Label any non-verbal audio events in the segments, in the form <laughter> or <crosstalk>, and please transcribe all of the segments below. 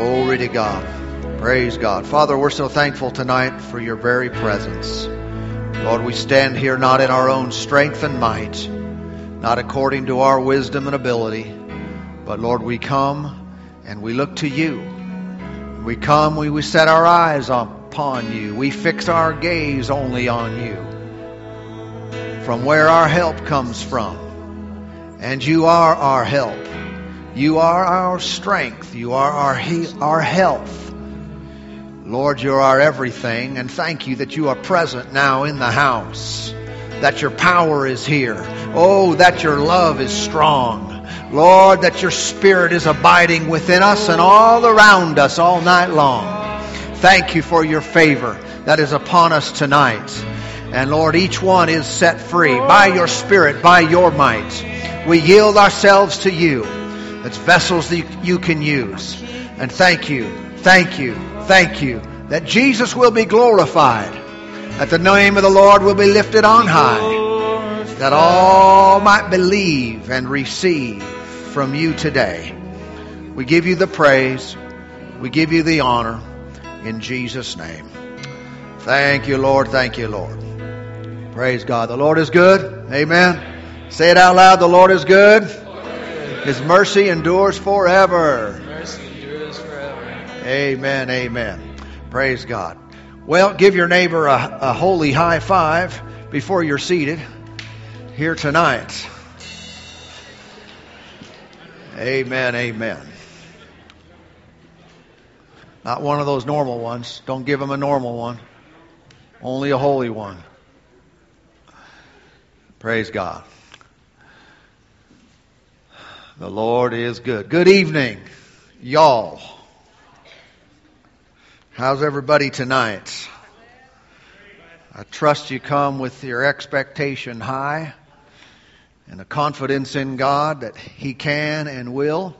Glory to God. Praise God. Father, we're so thankful tonight for your very presence. Lord, we stand here not in our own strength and might, not according to our wisdom and ability, but Lord, we come and we look to you. We come, we, we set our eyes upon you. We fix our gaze only on you. From where our help comes from. And you are our help. You are our strength. You are our, he- our health. Lord, you're our everything, and thank you that you are present now in the house, that your power is here. Oh, that your love is strong. Lord, that your spirit is abiding within us and all around us all night long. Thank you for your favor that is upon us tonight. And Lord, each one is set free by your spirit, by your might. We yield ourselves to you. It's vessels that you can use. And thank you, thank you, thank you that Jesus will be glorified, that the name of the Lord will be lifted on high, that all might believe and receive from you today. We give you the praise, we give you the honor in Jesus' name. Thank you, Lord. Thank you, Lord. Praise God. The Lord is good. Amen. Say it out loud. The Lord is good. His mercy endures forever. Mercy endures forever. Amen. Amen. Praise God. Well, give your neighbor a, a holy high five before you're seated here tonight. Amen. Amen. Not one of those normal ones. Don't give him a normal one. Only a holy one. Praise God. The Lord is good. Good evening, y'all. How's everybody tonight? I trust you come with your expectation high and a confidence in God that He can and will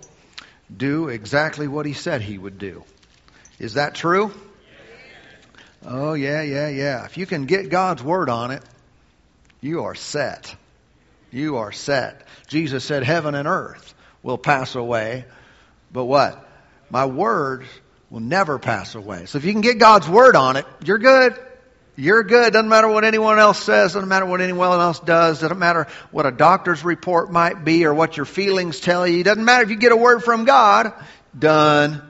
do exactly what He said He would do. Is that true? Oh, yeah, yeah, yeah. If you can get God's Word on it, you are set. You are set. Jesus said, Heaven and earth will pass away, but what? My words will never pass away. So if you can get God's Word on it, you're good. You're good. Doesn't matter what anyone else says. Doesn't matter what anyone else does. Doesn't matter what a doctor's report might be or what your feelings tell you. Doesn't matter if you get a word from God. Done.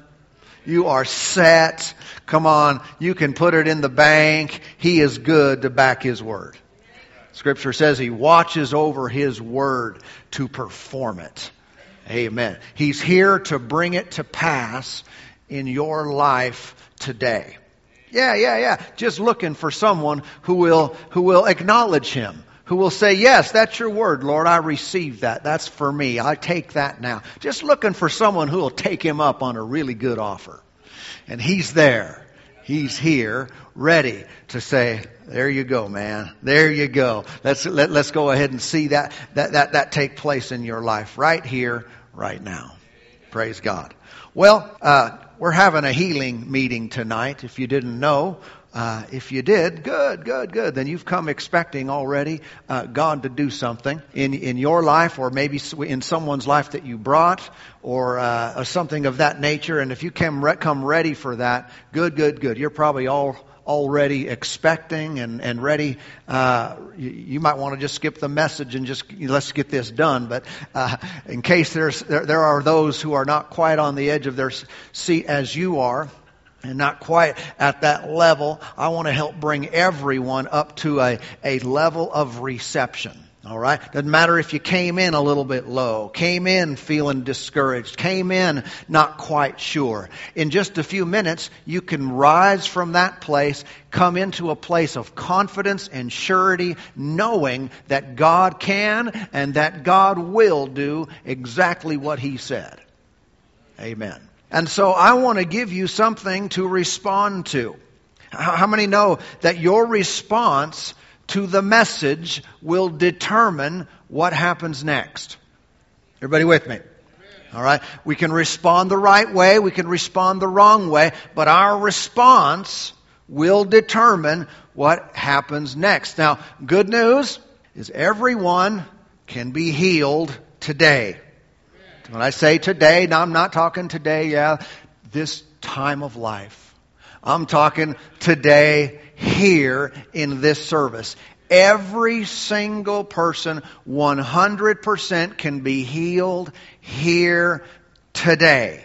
You are set. Come on. You can put it in the bank. He is good to back His word. Scripture says He watches over His word to perform it. Amen. He's here to bring it to pass in your life today. Yeah, yeah, yeah. Just looking for someone who will, who will acknowledge him. Who will say, yes, that's your word, Lord. I receive that. That's for me. I take that now. Just looking for someone who will take him up on a really good offer. And he's there. He's here, ready to say, there you go, man. There you go. Let's, let, let's go ahead and see that, that, that, that take place in your life right here, right now. Praise God. Well, uh, we're having a healing meeting tonight. If you didn't know, uh, if you did, good, good, good. Then you've come expecting already uh, God to do something in in your life, or maybe in someone's life that you brought, or, uh, something of that nature. And if you come re- come ready for that, good, good, good. You're probably all already expecting and, and ready. Uh, you, you, might want to just skip the message and just let's get this done. But uh, in case there's, there, there are those who are not quite on the edge of their seat as you are, and not quite at that level, I want to help bring everyone up to a, a level of reception. All right? Doesn't matter if you came in a little bit low, came in feeling discouraged, came in not quite sure. In just a few minutes, you can rise from that place, come into a place of confidence and surety, knowing that God can and that God will do exactly what He said. Amen. And so I want to give you something to respond to. How many know that your response to the message will determine what happens next. Everybody with me? All right. We can respond the right way. We can respond the wrong way. But our response will determine what happens next. Now, good news is everyone can be healed today. When I say today, now I'm not talking today, yeah, this time of life. I'm talking today, here in this service. Every single person, 100% can be healed here today.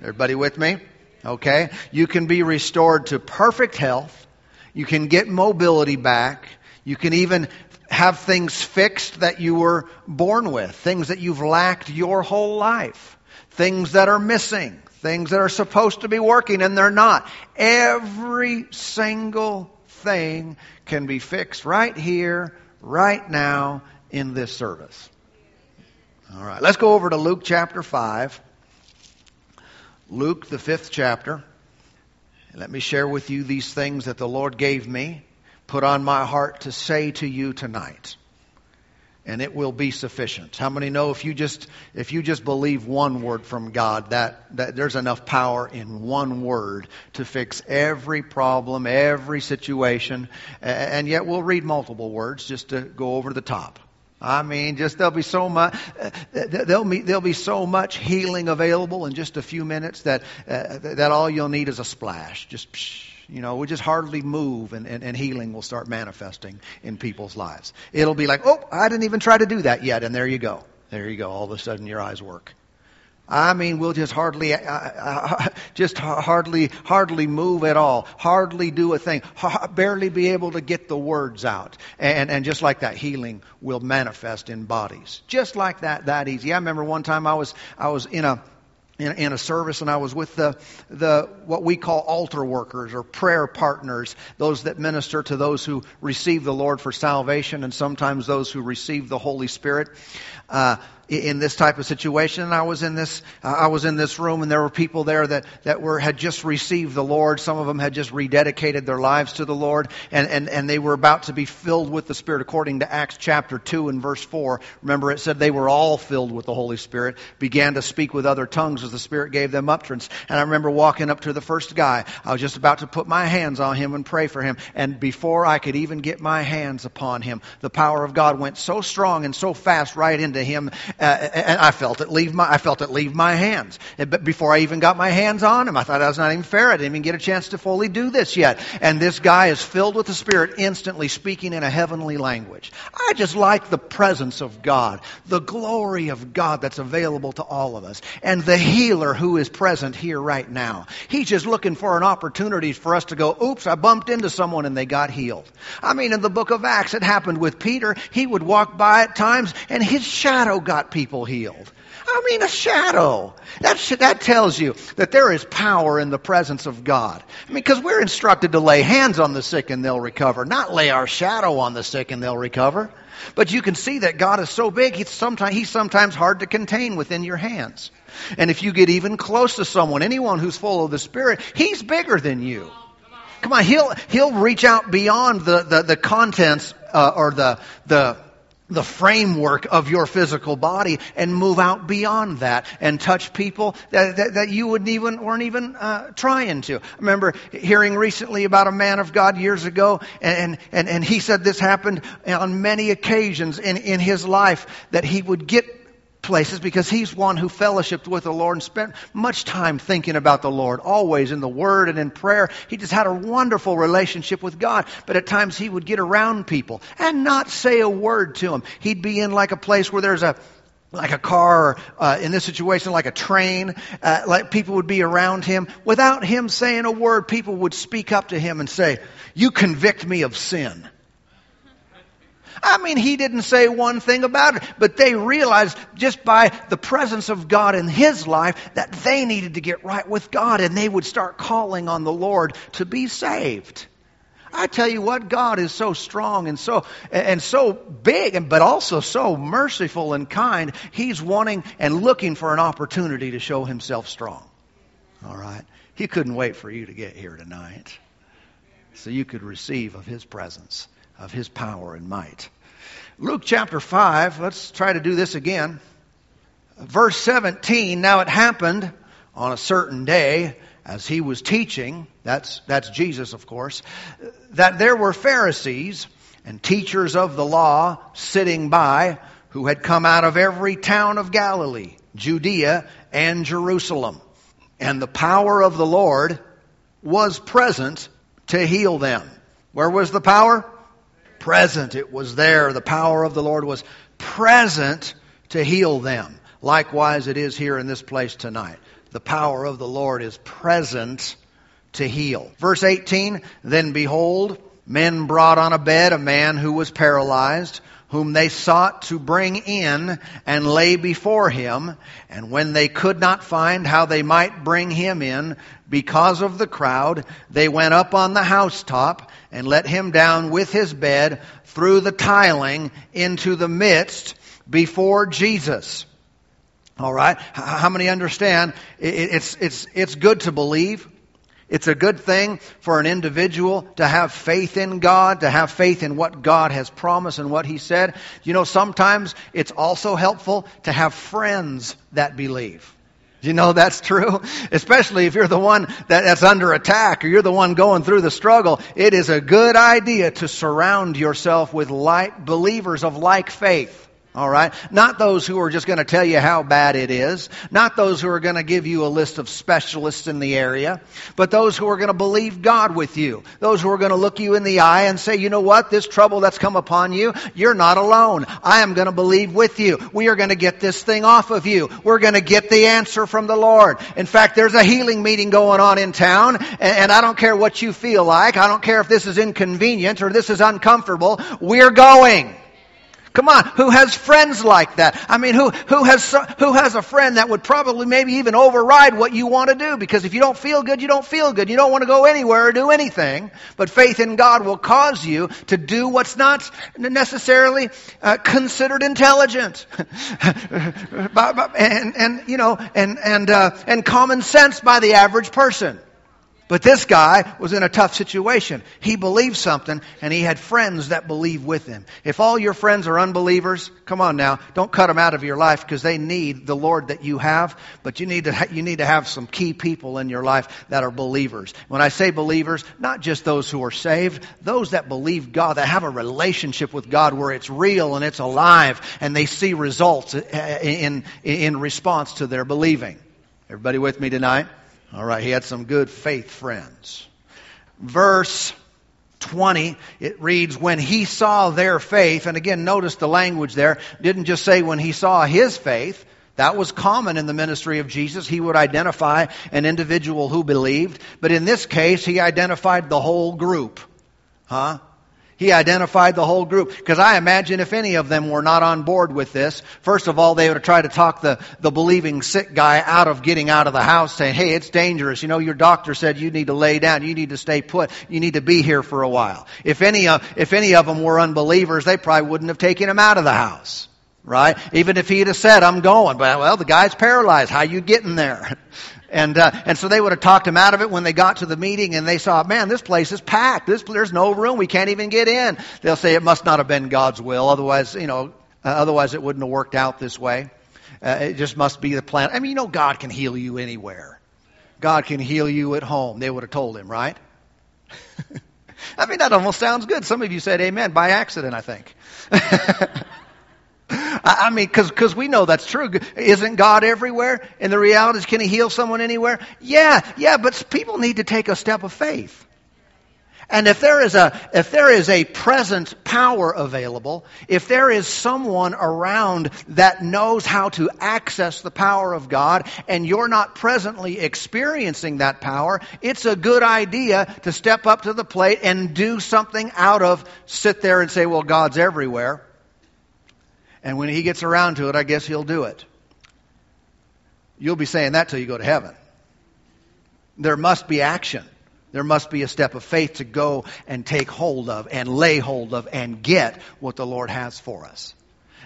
Everybody with me? Okay? You can be restored to perfect health. You can get mobility back. You can even have things fixed that you were born with, things that you've lacked your whole life, things that are missing, things that are supposed to be working and they're not. Every single thing can be fixed right here, right now, in this service. All right, let's go over to Luke chapter 5. Luke, the fifth chapter. Let me share with you these things that the Lord gave me, put on my heart to say to you tonight. And it will be sufficient. How many know if you just if you just believe one word from God, that, that there's enough power in one word to fix every problem, every situation, and yet we'll read multiple words just to go over the top. I mean, just there'll be so much there'll be, there'll be so much healing available in just a few minutes that uh, that all you'll need is a splash. Just psh, you know, we just hardly move, and, and, and healing will start manifesting in people's lives. It'll be like, oh, I didn't even try to do that yet, and there you go. There you go. All of a sudden, your eyes work. I mean, we'll just hardly, uh, <laughs> uh, just hardly, hardly move at all, hardly do a thing, barely be able to get the words out, and and just like that, healing will manifest in bodies, just like that, that easy. I remember one time I was I was in a in, in, a service, and I was with the, the what we call altar workers or prayer partners, those that minister to those who receive the Lord for salvation, and sometimes those who receive the Holy Spirit. Uh, in this type of situation. And I was in this, uh, I was in this room and there were people there that, that were, had just received the Lord. Some of them had just rededicated their lives to the Lord and, and, and they were about to be filled with the Spirit according to Acts chapter 2 and verse 4. Remember it said they were all filled with the Holy Spirit, began to speak with other tongues as the Spirit gave them utterance. And I remember walking up to the first guy. I was just about to put my hands on him and pray for him. And before I could even get my hands upon him, the power of God went so strong and so fast right into him uh, and I felt it leave my, I felt it leave my hands. But before I even got my hands on him, I thought that was not even fair. I didn't even get a chance to fully do this yet. And this guy is filled with the Spirit, instantly speaking in a heavenly language. I just like the presence of God, the glory of God that's available to all of us, and the healer who is present here right now. He's just looking for an opportunity for us to go, oops, I bumped into someone and they got healed. I mean, in the book of Acts, it happened with Peter. He would walk by at times and his shadow got people healed. I mean, a shadow. That, that tells you that there is power in the presence of God. I mean, because we're instructed to lay hands on the sick and they'll recover, not lay our shadow on the sick and they'll recover. But you can see that God is so big, he's sometimes, he's sometimes hard to contain within your hands. And if you get even close to someone, anyone who's full of the Spirit, he's bigger than you. Come on, he'll, he'll reach out beyond the, the, the contents uh, or the, the, the framework of your physical body and move out beyond that and touch people that, that, that you wouldn't even weren't even uh, trying to. I remember hearing recently about a man of God years ago, and and and he said this happened on many occasions in in his life that he would get places because he's one who fellowshiped with the Lord and spent much time thinking about the Lord, always in the Word and in prayer. He just had a wonderful relationship with God. But at times he would get around people and not say a word to them. He'd be in like a place where there's a like a car, or, uh, in this situation, like a train, uh, like people would be around him. Without him saying a word, people would speak up to him and say, You convict me of sin. I mean, he didn't say one thing about it, but they realized just by the presence of God in his life that they needed to get right with God and they would start calling on the Lord to be saved. I tell you what, God is so strong and so and so big, and but also so merciful and kind. He's wanting and looking for an opportunity to show Himself strong. All right, He couldn't wait for you to get here tonight, so you could receive of His presence of his power and might. Luke chapter 5, let's try to do this again. Verse 17, now it happened on a certain day as he was teaching, that's, that's Jesus, of course, that there were Pharisees and teachers of the law sitting by who had come out of every town of Galilee, Judea, and Jerusalem and the power of the Lord was present to heal them. Where was the power? Present. It was there. The power of the Lord was present to heal them. Likewise, it is here in this place tonight. The power of the Lord is present to heal. Verse 18, then behold, men brought on a bed a man who was paralyzed, whom they sought to bring in and lay before him. And when they could not find how they might bring him in because of the crowd, they went up on the housetop and let him down with his bed through the tiling into the midst before Jesus. All right. How many understand? It's, it's, it's good to believe. It's a good thing for an individual to have faith in God, to have faith in what God has promised and what He said. You know, sometimes it's also helpful to have friends that believe. You know that's true? <laughs> Especially if you're the one that's under attack or you're the one going through the struggle. It is a good idea to surround yourself with like believers of like faith. All right? Not those who are just going to tell you how bad it is. Not those who are going to give you a list of specialists in the area. But those who are going to believe God with you. Those who are going to look you in the eye and say, you know what? This trouble that's come upon you, you're not alone. I am going to believe with you. We are going to get this thing off of you. We're going to get the answer from the Lord. In fact, there's a healing meeting going on in town. And I don't care what you feel like. I don't care if this is inconvenient or this is uncomfortable. We're going. Come on, who has friends like that? I mean, who, who has, who has a friend that would probably maybe even override what you want to do? Because if you don't feel good, you don't feel good. You don't want to go anywhere or do anything. But faith in God will cause you to do what's not necessarily uh, considered intelligent. <laughs> and, and, you know, and, and, uh, and common sense by the average person. But this guy was in a tough situation. He believed something and he had friends that believed with him. If all your friends are unbelievers, come on now, don't cut them out of your life because they need the Lord that you have, but you need to ha- you need to have some key people in your life that are believers. When I say believers, not just those who are saved, those that believe God, that have a relationship with God where it's real and it's alive and they see results uh, in in response to their believing. Everybody with me tonight? All right, he had some good faith friends. Verse 20, it reads, when he saw their faith, and again, notice the language there, didn't just say when he saw his faith. That was common in the ministry of Jesus. He would identify an individual who believed, but in this case, he identified the whole group. Huh? He identified the whole group. Because I imagine if any of them were not on board with this, first of all, they would try to talk the, the believing sick guy out of getting out of the house saying, hey, it's dangerous. You know, your doctor said you need to lay down. You need to stay put. You need to be here for a while. If any, of, if any of them were unbelievers, they probably wouldn't have taken him out of the house. Right? Even if he'd have said, I'm going. But, well, the guy's paralyzed. How you getting there? <laughs> And, uh, and so they would have talked him out of it when they got to the meeting and they saw, man, this place is packed. This, there's no room. We can't even get in. They'll say it must not have been God's will. Otherwise, you know, uh, otherwise it wouldn't have worked out this way. Uh, it just must be the plan. I mean, you know, God can heal you anywhere. God can heal you at home. They would have told him, right? <laughs> I mean, that almost sounds good. Some of you said amen by accident, I think. <laughs> I mean, because we know that's true. Isn't God everywhere? And the reality is, can He heal someone anywhere? Yeah, yeah, but people need to take a step of faith. And if there is a, if there is a present power available, if there is someone around that knows how to access the power of God, and you're not presently experiencing that power, it's a good idea to step up to the plate and do something out of sit there and say, well, God's everywhere. And when he gets around to it, I guess he'll do it. You'll be saying that till you go to heaven. There must be action. There must be a step of faith to go and take hold of and lay hold of and get what the Lord has for us.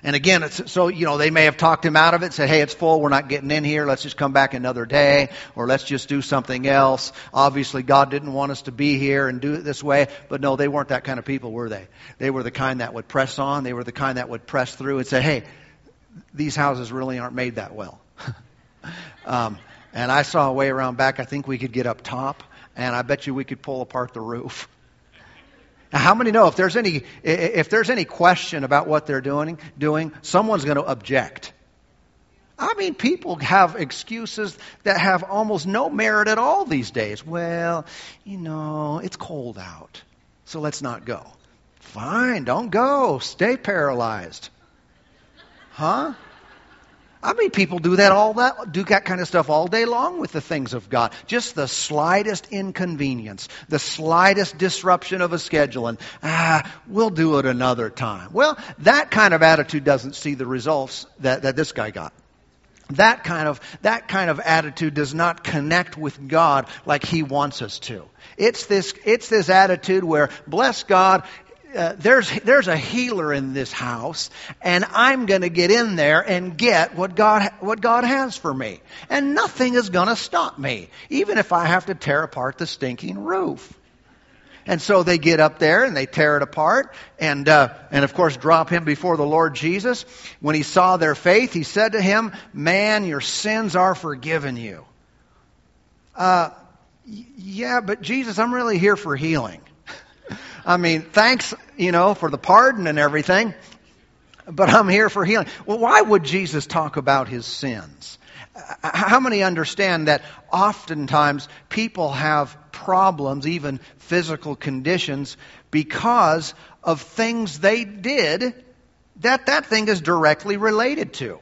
And again, so, you know, they may have talked him out of it, said, hey, it's full, we're not getting in here, let's just come back another day, or let's just do something else. Obviously, God didn't want us to be here and do it this way, but no, they weren't that kind of people, were they? They were the kind that would press on, they were the kind that would press through and say, hey, these houses really aren't made that well. <laughs> um, and I saw a way around back, I think we could get up top, and I bet you we could pull apart the roof. How many know if there's any if there's any question about what they're doing, doing, someone's going to object. I mean, people have excuses that have almost no merit at all these days. Well, you know, it's cold out, so let's not go. Fine, don't go. Stay paralyzed. Huh? I mean, people do that all that do that kind of stuff all day long with the things of God. Just the slightest inconvenience, the slightest disruption of a schedule, and ah, we'll do it another time. Well, that kind of attitude doesn't see the results that, that this guy got. That kind of that kind of attitude does not connect with God like He wants us to. It's this it's this attitude where bless God, uh, there's, there's a healer in this house, and I'm going to get in there and get what God, what God has for me. And nothing is going to stop me, even if I have to tear apart the stinking roof. And so they get up there and they tear it apart and, uh, and of course drop him before the Lord Jesus. When he saw their faith, he said to him, Man, your sins are forgiven you. Uh, yeah, but Jesus, I'm really here for healing. I mean, thanks, you know, for the pardon and everything, but I'm here for healing. Well, why would Jesus talk about his sins? How many understand that oftentimes people have problems, even physical conditions, because of things they did that that thing is directly related to?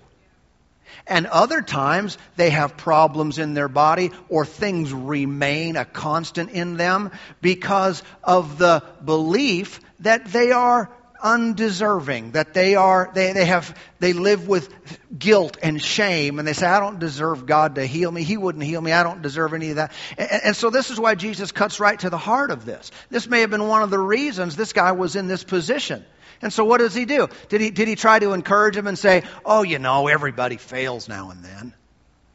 And other times they have problems in their body or things remain a constant in them because of the belief that they are undeserving, that they are, they, they have, they live with guilt and shame and they say, I don't deserve God to heal me. He wouldn't heal me. I don't deserve any of that. And, and so this is why Jesus cuts right to the heart of this. This may have been one of the reasons this guy was in this position. And so what does he do? Did he, did he try to encourage him and say, oh, you know, everybody fails now and then?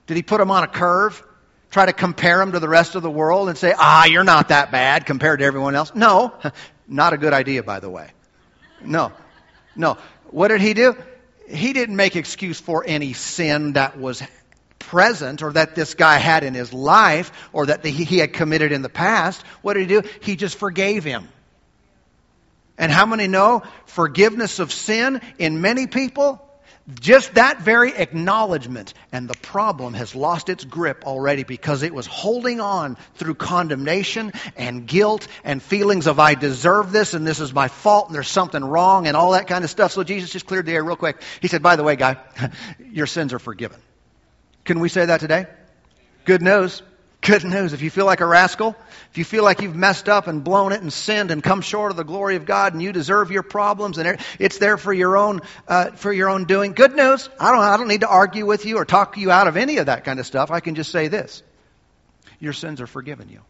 Did he put him on a curve? Try to compare him to the rest of the world and say, ah, you're not that bad compared to everyone else? No. <laughs> Not a good idea, by the way. No. No. What did he do? He didn't make excuse for any sin that was present or that this guy had in his life or that he had committed in the past. What did he do? He just forgave him. And how many know forgiveness of sin in many people? Just that very acknowledgement and the problem has lost its grip already because it was holding on through condemnation and guilt and feelings of I deserve this and this is my fault and there's something wrong and all that kind of stuff. So Jesus just cleared the air real quick. He said, by the way, guy, <laughs> your sins are forgiven. Can we say that today? Good news. Good news. If you feel like a rascal, if you feel like you've messed up and blown it and sinned and come short of the glory of God and you deserve your problems and it's there for your own, uh, for your own doing, good news. I don't, I don't need to argue with you or talk you out of any of that kind of stuff. I can just say this. Your sins are forgiven you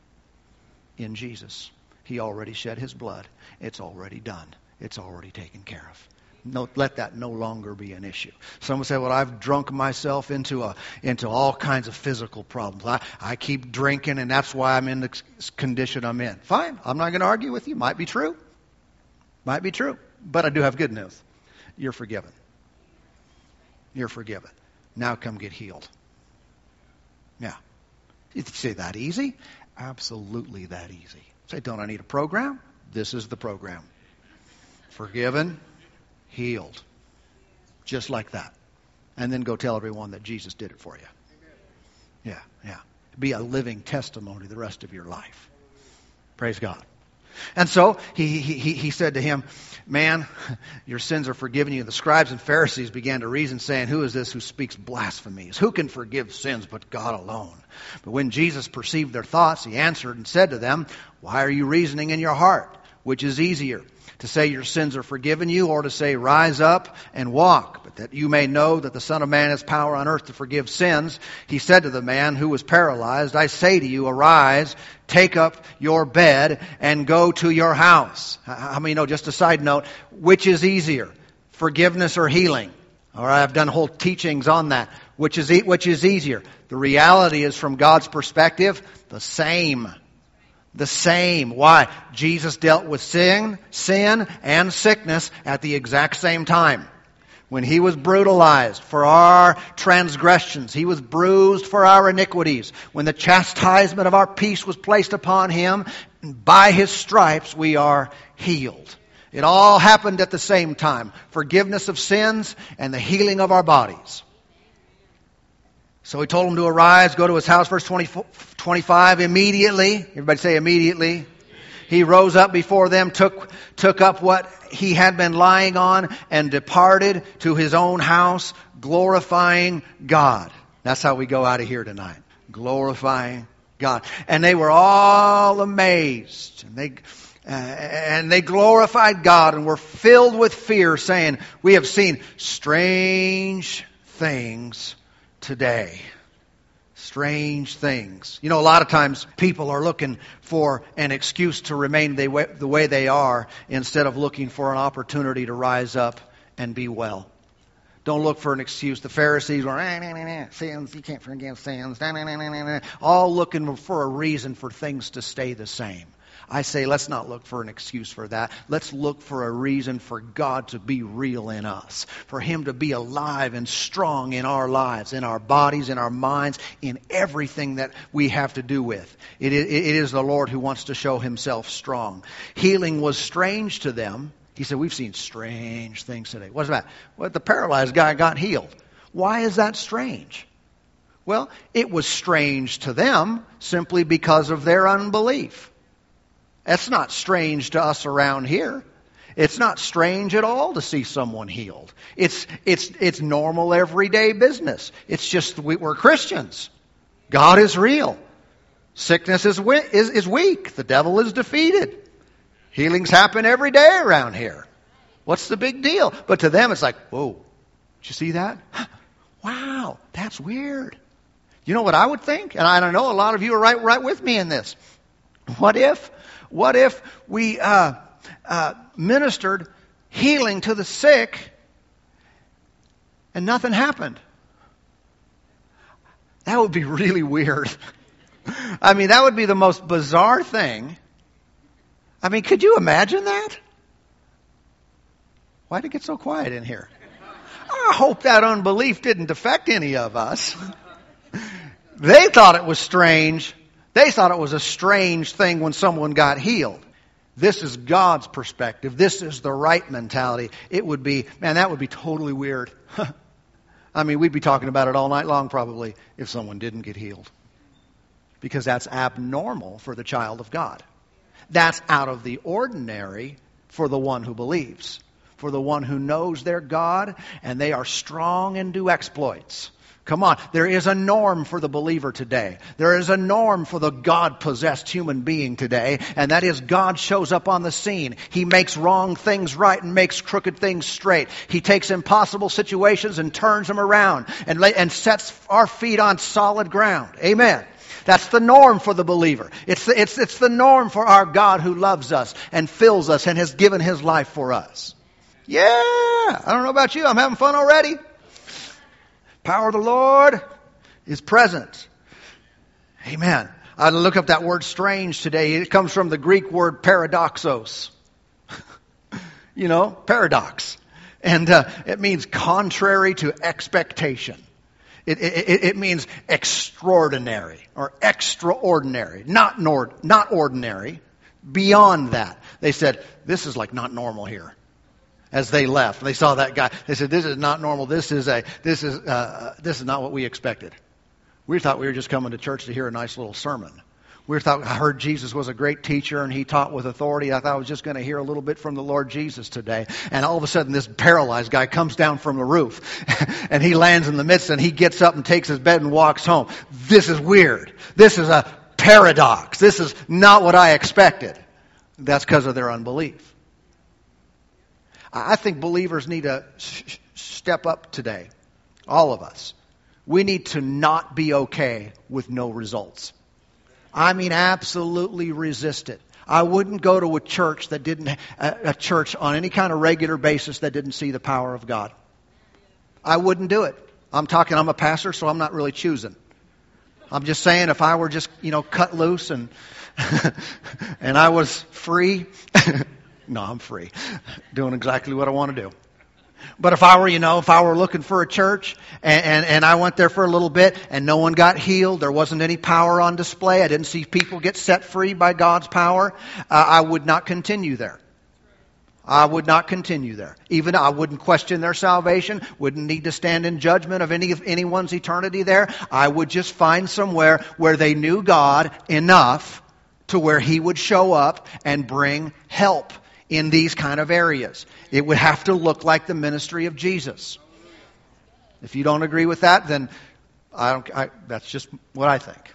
in Jesus. He already shed his blood. It's already done. It's already taken care of no, let that no longer be an issue. Someone say, well, I've drunk myself into, a, into all kinds of physical problems. I, I keep drinking, and that's why I'm in the condition I'm in. Fine. I'm not going to argue with you. Might be true. Might be true. But I do have good news. You're forgiven. You're forgiven. Now come get healed. Yeah. You say that easy? Absolutely that easy. Say, don't I need a program? This is the program. Forgiven, healed. Just like that. And then go tell everyone that Jesus did it for you. Yeah, yeah. Be a living testimony the rest of your life. Praise God. And so he, he, he said to him, Man, your sins are forgiven you. The scribes and Pharisees began to reason, saying, Who is this who speaks blasphemies? Who can forgive sins but God alone? But when Jesus perceived their thoughts, he answered and said to them, Why are you reasoning in your heart? Which is easier? To say your sins are forgiven you or to say rise up and walk, but that you may know that the Son of Man has power on earth to forgive sins. He said to the man who was paralyzed, I say to you, arise, take up your bed and go to your house. How many know, just a side note, which is easier, forgiveness or healing? All right, I've done whole teachings on that. Which is, which is easier? The reality is from God's perspective, the same the same. Why? Jesus dealt with sin, sin and sickness at the exact same time. When he was brutalized for our transgressions, he was bruised for our iniquities. When the chastisement of our peace was placed upon him, by his stripes we are healed. It all happened at the same time. Forgiveness of sins and the healing of our bodies. So he told him to arise, go to his house, verse 20, 25, immediately. Everybody say immediately. He rose up before them, took, took up what he had been lying on, and departed to his own house, glorifying God. That's how we go out of here tonight. Glorifying God. And they were all amazed. And they, uh, and they glorified God and were filled with fear, saying, We have seen strange things today strange things. You know, a lot of times people are looking for an excuse to remain the way, the way they are instead of looking for an opportunity to rise up and be well. Don't look for an excuse. The Pharisees were, nah, nah, nah, sins, you can't forgive sins, all looking for a reason for things to stay the same. I say let's not look for an excuse for that. Let's look for a reason for God to be real in us, for Him to be alive and strong in our lives, in our bodies, in our minds, in everything that we have to do with. It is the Lord who wants to show Himself strong. Healing was strange to them. He said, We've seen strange things today. What's that? Well, the paralyzed guy got healed. Why is that strange? Well, it was strange to them simply because of their unbelief. That's not strange to us around here. It's not strange at all to see someone healed. It's, it's, it's normal everyday business. It's just we, we're Christians. God is real. Sickness is, is, is weak. The devil is defeated. Healings happen every day around here. What's the big deal? But to them, it's like, whoa, did you see that? Wow, that's weird. You know what I would think? And I don't know, a lot of you are right, right with me in this. What if what if we uh, uh, ministered healing to the sick and nothing happened? That would be really weird. I mean, that would be the most bizarre thing. I mean, could you imagine that? Why did it get so quiet in here? I hope that unbelief didn't affect any of us. <laughs> they thought it was strange they thought it was a strange thing when someone got healed. This is God's perspective. This is the right mentality. It would be, man, that would be totally weird. <laughs> I mean, we'd be talking about it all night long probably if someone didn't get healed. Because that's abnormal for the child of God. That's out of the ordinary for the one who believes, for the one who knows their God and they are strong and do exploits. Come on. There is a norm for the believer today. There is a norm for the God possessed human being today, and that is God shows up on the scene. He makes wrong things right and makes crooked things straight. He takes impossible situations and turns them around and, and sets our feet on solid ground. Amen. That's the norm for the believer. It's the, it's, it's the norm for our God who loves us and fills us and has given his life for us. Yeah. I don't know about you. I'm having fun already. Power of the Lord is present. Amen. I look up that word strange today. It comes from the Greek word paradoxos. <laughs> you know, paradox. And uh, it means contrary to expectation. It, it, it, means extraordinary or extraordinary, not, nor, not ordinary, beyond that. They said, this is like not normal here as they left. They saw that guy. They said, "This is not normal. This is a this is uh, this is not what we expected. We thought we were just coming to church to hear a nice little sermon. We thought I heard Jesus was a great teacher and he taught with authority. I thought I was just going to hear a little bit from the Lord Jesus today. And all of a sudden, this paralyzed guy comes down from the roof, <laughs> and he lands in the midst, and he gets up and takes his bed and walks home. This is weird. This is a paradox. This is not what I expected. That's because of their unbelief. I think believers need to step up today. All of us. We need to not be okay with no results. I mean, absolutely resist it. I wouldn't go to a church that didn't, a church on any kind of regular basis that didn't see the power of God. I wouldn't do it. I'm talking, I'm a pastor, so I'm not really choosing. I'm just saying if I were just, you know, cut loose and, <laughs> and I was free, <laughs> No, I'm free. <laughs> Doing exactly what I want to do. But if I were, you know, if I were looking for a church and, and, and, I went there for a little bit and no one got healed, there wasn't any power on display, I didn't see people get set free by God's power, uh, I would not continue there. I would not continue there. Even I wouldn't question their salvation, wouldn't need to stand in judgment of any of anyone's eternity there. I would just find somewhere where they knew God enough to where he would show up and bring help in these kind of areas. It would have to look like the ministry of Jesus. If you don't agree with that, then I don't, I, that's just what I think.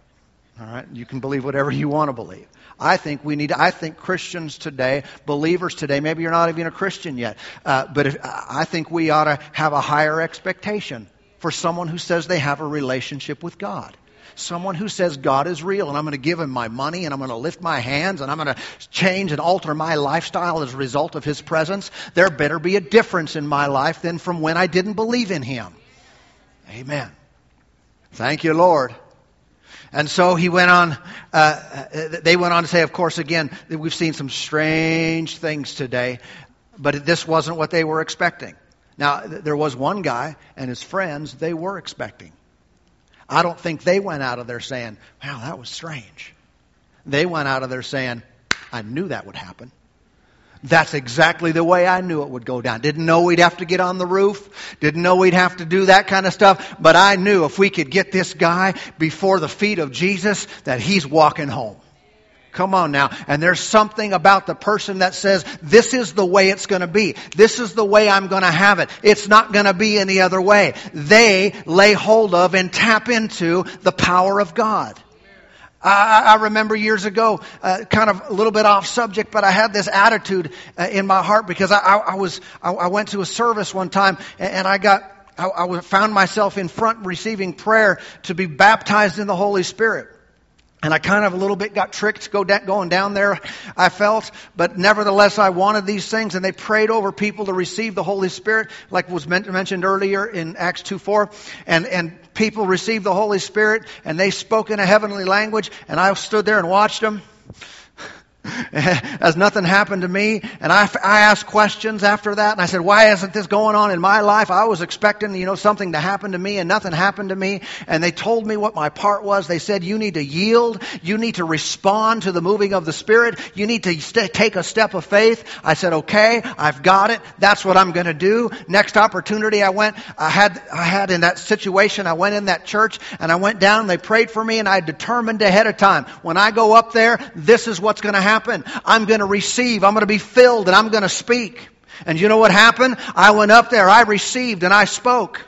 All right? You can believe whatever you want to believe. I think we need, I think Christians today, believers today, maybe you're not even a Christian yet, uh, but if, I think we ought to have a higher expectation for someone who says they have a relationship with God. Someone who says God is real and I'm going to give him my money and I'm going to lift my hands and I'm going to change and alter my lifestyle as a result of his presence. There better be a difference in my life than from when I didn't believe in him. Amen. Thank you, Lord. And so he went on, uh, they went on to say, of course, again, we've seen some strange things today, but this wasn't what they were expecting. Now, there was one guy and his friends they were expecting. I don't think they went out of there saying, wow, that was strange. They went out of there saying, I knew that would happen. That's exactly the way I knew it would go down. Didn't know we'd have to get on the roof. Didn't know we'd have to do that kind of stuff. But I knew if we could get this guy before the feet of Jesus, that he's walking home. Come on now. And there's something about the person that says, this is the way it's going to be. This is the way I'm going to have it. It's not going to be any other way. They lay hold of and tap into the power of God. I, I remember years ago, uh, kind of a little bit off subject, but I had this attitude uh, in my heart because I, I, I was I, went to a service one time and, and I got I, found myself in front receiving prayer to be baptized in the Holy Spirit. And I kind of a little bit got tricked go da- going down there, I felt. But nevertheless, I wanted these things. And they prayed over people to receive the Holy Spirit, like was mentioned earlier in Acts 2 4. And, and people received the Holy Spirit, and they spoke in a heavenly language. And I stood there and watched them. <laughs> as nothing happened to me. And I, I asked questions after that, and I said, why isn't this going on in my life? I was expecting, you know, something to happen to me, and nothing happened to me. And they told me what my part was. They said, you need to yield. You need to respond to the moving of the Spirit. You need to st- take a step of faith. I said, okay, I've got it. That's what I'm going to do. Next opportunity I went, I had, I had in that situation, I went in that church, and I went down, and they prayed for me, and I determined ahead of time, when I go up there, this is what's going to happen happen. I'm going to receive. I'm going to be filled and I'm going to speak. And you know what happened? I went up there. I received and I spoke.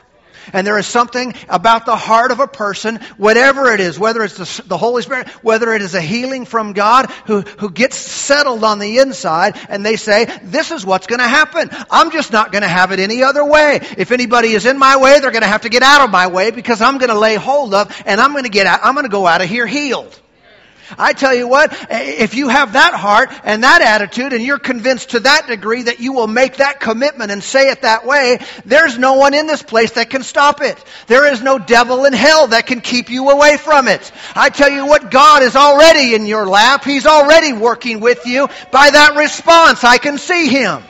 And there is something about the heart of a person, whatever it is, whether it's the, the, Holy Spirit, whether it is a healing from God, who, who gets settled on the inside, and they say, this is what's going to happen. I'm just not going to have it any other way. If anybody is in my way, they're going to have to get out of my way because I'm going to lay hold of, and I'm going to get out, I'm going to go out of here healed. I tell you what, if you have that heart and that attitude and you're convinced to that degree that you will make that commitment and say it that way, there's no one in this place that can stop it. There is no devil in hell that can keep you away from it. I tell you what, God is already in your lap. He's already working with you. By that response, I can see Him.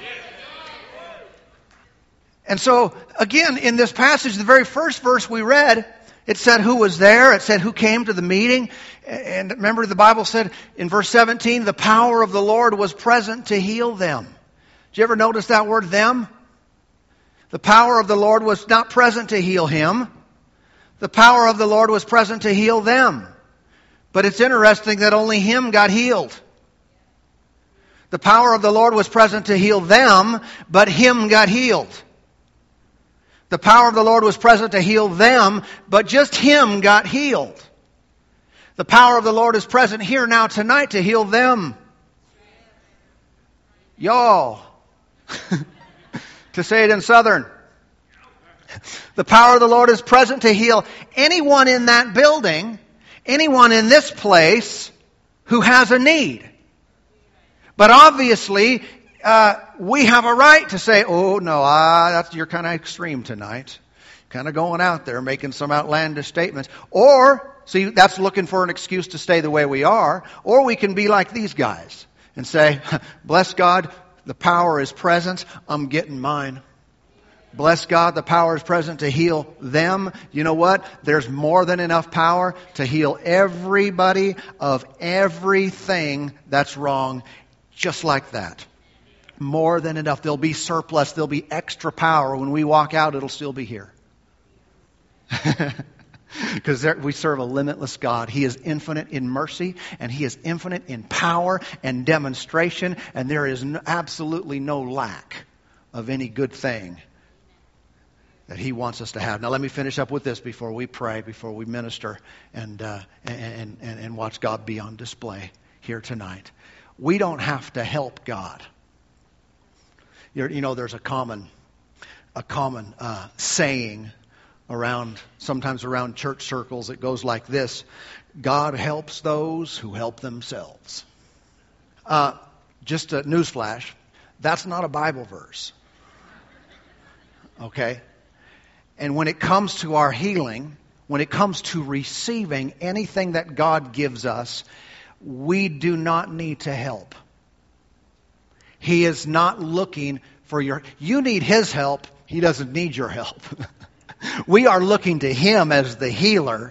And so, again, in this passage, the very first verse we read, it said who was there. It said who came to the meeting. And remember the Bible said in verse 17, the power of the Lord was present to heal them. Did you ever notice that word them? The power of the Lord was not present to heal him. The power of the Lord was present to heal them. But it's interesting that only him got healed. The power of the Lord was present to heal them, but him got healed. The power of the Lord was present to heal them, but just him got healed. The power of the Lord is present here now tonight to heal them. Y'all. <laughs> to say it in Southern. The power of the Lord is present to heal anyone in that building, anyone in this place who has a need. But obviously, uh, we have a right to say, "Oh no, ah, that's you're kind of extreme tonight, kind of going out there making some outlandish statements," or See, that's looking for an excuse to stay the way we are. Or we can be like these guys and say, <laughs> bless God, the power is present. I'm getting mine. Bless God, the power is present to heal them. You know what? There's more than enough power to heal everybody of everything that's wrong, just like that. More than enough. There'll be surplus. There'll be extra power. When we walk out, it'll still be here. <laughs> Because we serve a limitless God. He is infinite in mercy, and He is infinite in power and demonstration, and there is no, absolutely no lack of any good thing that He wants us to have. Now, let me finish up with this before we pray, before we minister, and, uh, and, and, and watch God be on display here tonight. We don't have to help God. You know, there's a common, a common uh, saying around, sometimes around church circles. It goes like this God helps those who help themselves. Uh, just a newsflash that's not a Bible verse. Okay? And when it comes to our healing, when it comes to receiving anything that God gives us, we do not need to help. He is not looking for your, you need His help. He doesn't need your help. <laughs> we are looking to Him as the healer,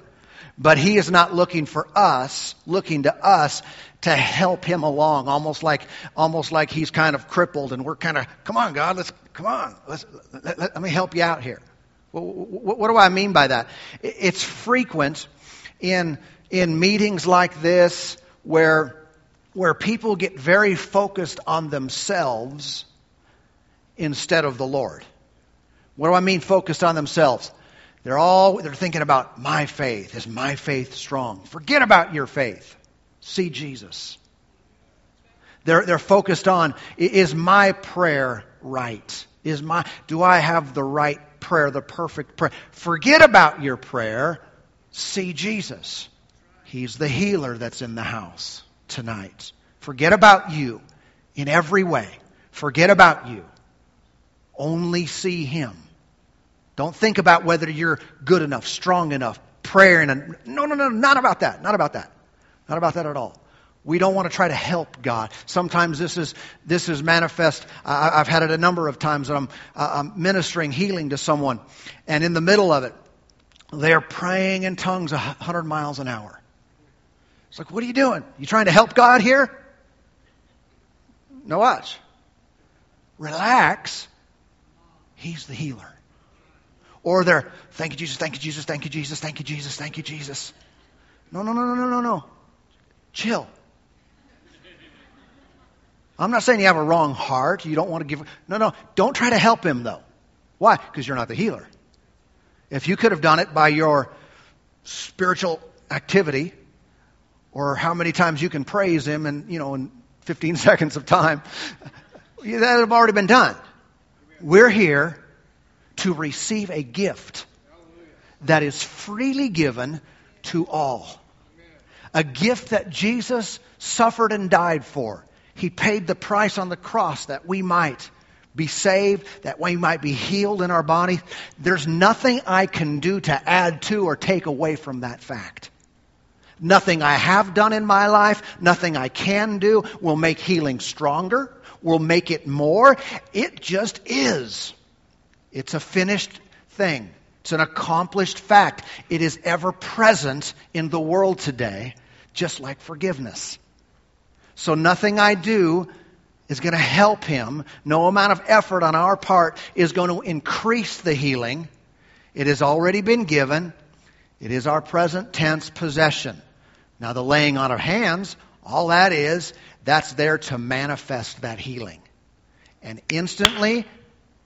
but He is not looking for us, looking to us to help Him along, almost like, almost like He's kind of crippled and we're kind of, come on, God, let's, come on, let's, let, let, let me help you out here. What, what do I mean by that? It's frequent in, in meetings like this where, where people get very focused on themselves instead of the Lord. What do I mean focused on themselves? They're all they're thinking about my faith. Is my faith strong? Forget about your faith. See Jesus. They're, they're focused on is my prayer right? Is my do I have the right prayer, the perfect prayer? Forget about your prayer. See Jesus. He's the healer that's in the house tonight. Forget about you in every way. Forget about you. Only see Him. Don't think about whether you're good enough, strong enough, praying. And, no, no, no, not about that. Not about that. Not about that at all. We don't want to try to help God. Sometimes this is this is manifest. I, have had it a number of times that I'm, uh, I'm ministering healing to someone, and in the middle of it, they're praying in tongues a hundred miles an hour. It's like, what are you doing? You trying to help God here? No, watch. Relax He's the healer. Or they're, thank you, Jesus, thank you, Jesus, thank you, Jesus, thank you, Jesus, thank you, Jesus. No, no, no, no, no, no, no. Chill. I'm not saying you have a wrong heart. You don't want to give. No, no. Don't try to help him, though. Why? Because you're not the healer. If you could have done it by your spiritual activity, or how many times you can praise him in, you know, in 15 <laughs> seconds of time, that have already been done. We're here to receive a gift that is freely given to all. A gift that Jesus suffered and died for. He paid the price on the cross that we might be saved, that we might be healed in our body. There's nothing I can do to add to or take away from that fact. Nothing I have done in my life, nothing I can do will make healing stronger will make it more. It just is. It's a finished thing. It's an accomplished fact. It is ever present in the world today, just like forgiveness. So nothing I do is going to help him. No amount of effort on our part is going to increase the healing. It has already been given. It is our present tense possession. Now, the laying on of hands, all that is, that's there to manifest that healing. And instantly,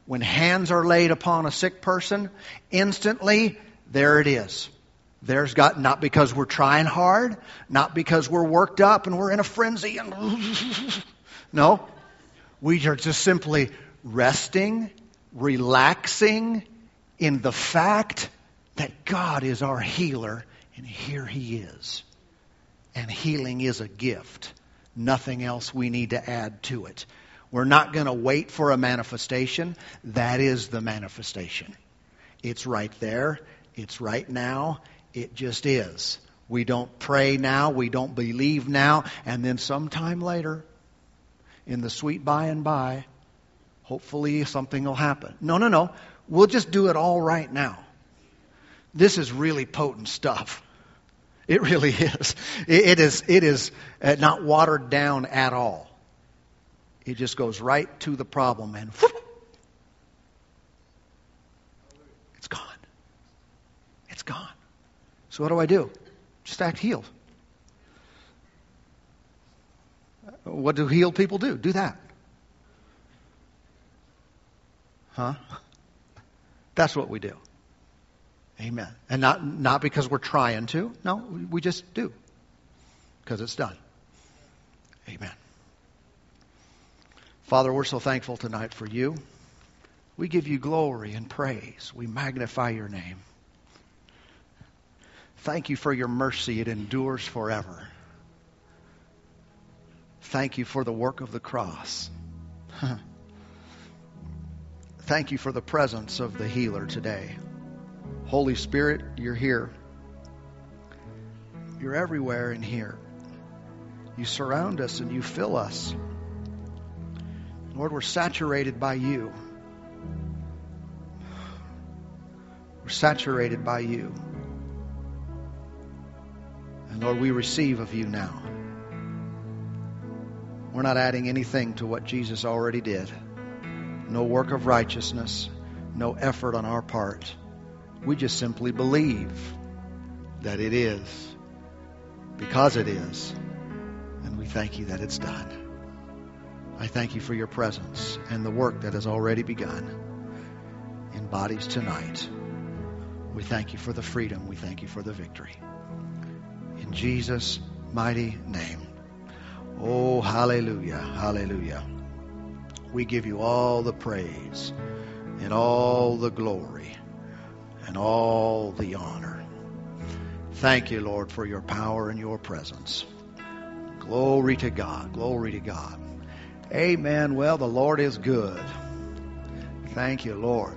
when hands are laid upon a sick person, instantly, there it is. There's got, not because we're trying hard, not because we're worked up and we're in a frenzy and, <laughs> no. We are just simply resting, relaxing in the fact that God is our healer and here He is. And healing is a gift nothing else we need to add to it. We're not going to wait for a manifestation. That is the manifestation. It's right there. It's right now. It just is. We don't pray now. We don't believe now. And then sometime later, in the sweet by and by, hopefully something will happen. No, no, no. We'll just do it all right now. This is really potent stuff. It really is. It is, it is uh, not watered down at all. It just goes right to the problem and whoop, it's gone. It's gone. So what do I do? Just act healed. What do healed people do? Do that. Huh? <laughs> That's what we do. Amen. And not, not because we're trying to. No, we just do. Because it's done. Amen. Father, we're so thankful tonight for you. We give you glory and praise. We magnify your name. Thank you for your mercy. It endures forever. Thank you for the work of the cross. <laughs> Thank you for the presence of the healer today. Holy Spirit, you're here. You're everywhere in here. You surround us and you fill us. Lord, we're saturated by you. We're saturated by you. And Lord, we receive of you now. We're not adding anything to what Jesus already did. No work of righteousness, no effort on our part. We just simply believe that it is because it is. And we thank you that it's done. I thank you for your presence and the work that has already begun in bodies tonight. We thank you for the freedom. We thank you for the victory. In Jesus' mighty name. Oh, hallelujah, hallelujah. We give you all the praise and all the glory and all the honor. Thank you, Lord, for your power and your presence. Glory to God. Glory to God. Amen. Well, the Lord is good. Thank you, Lord.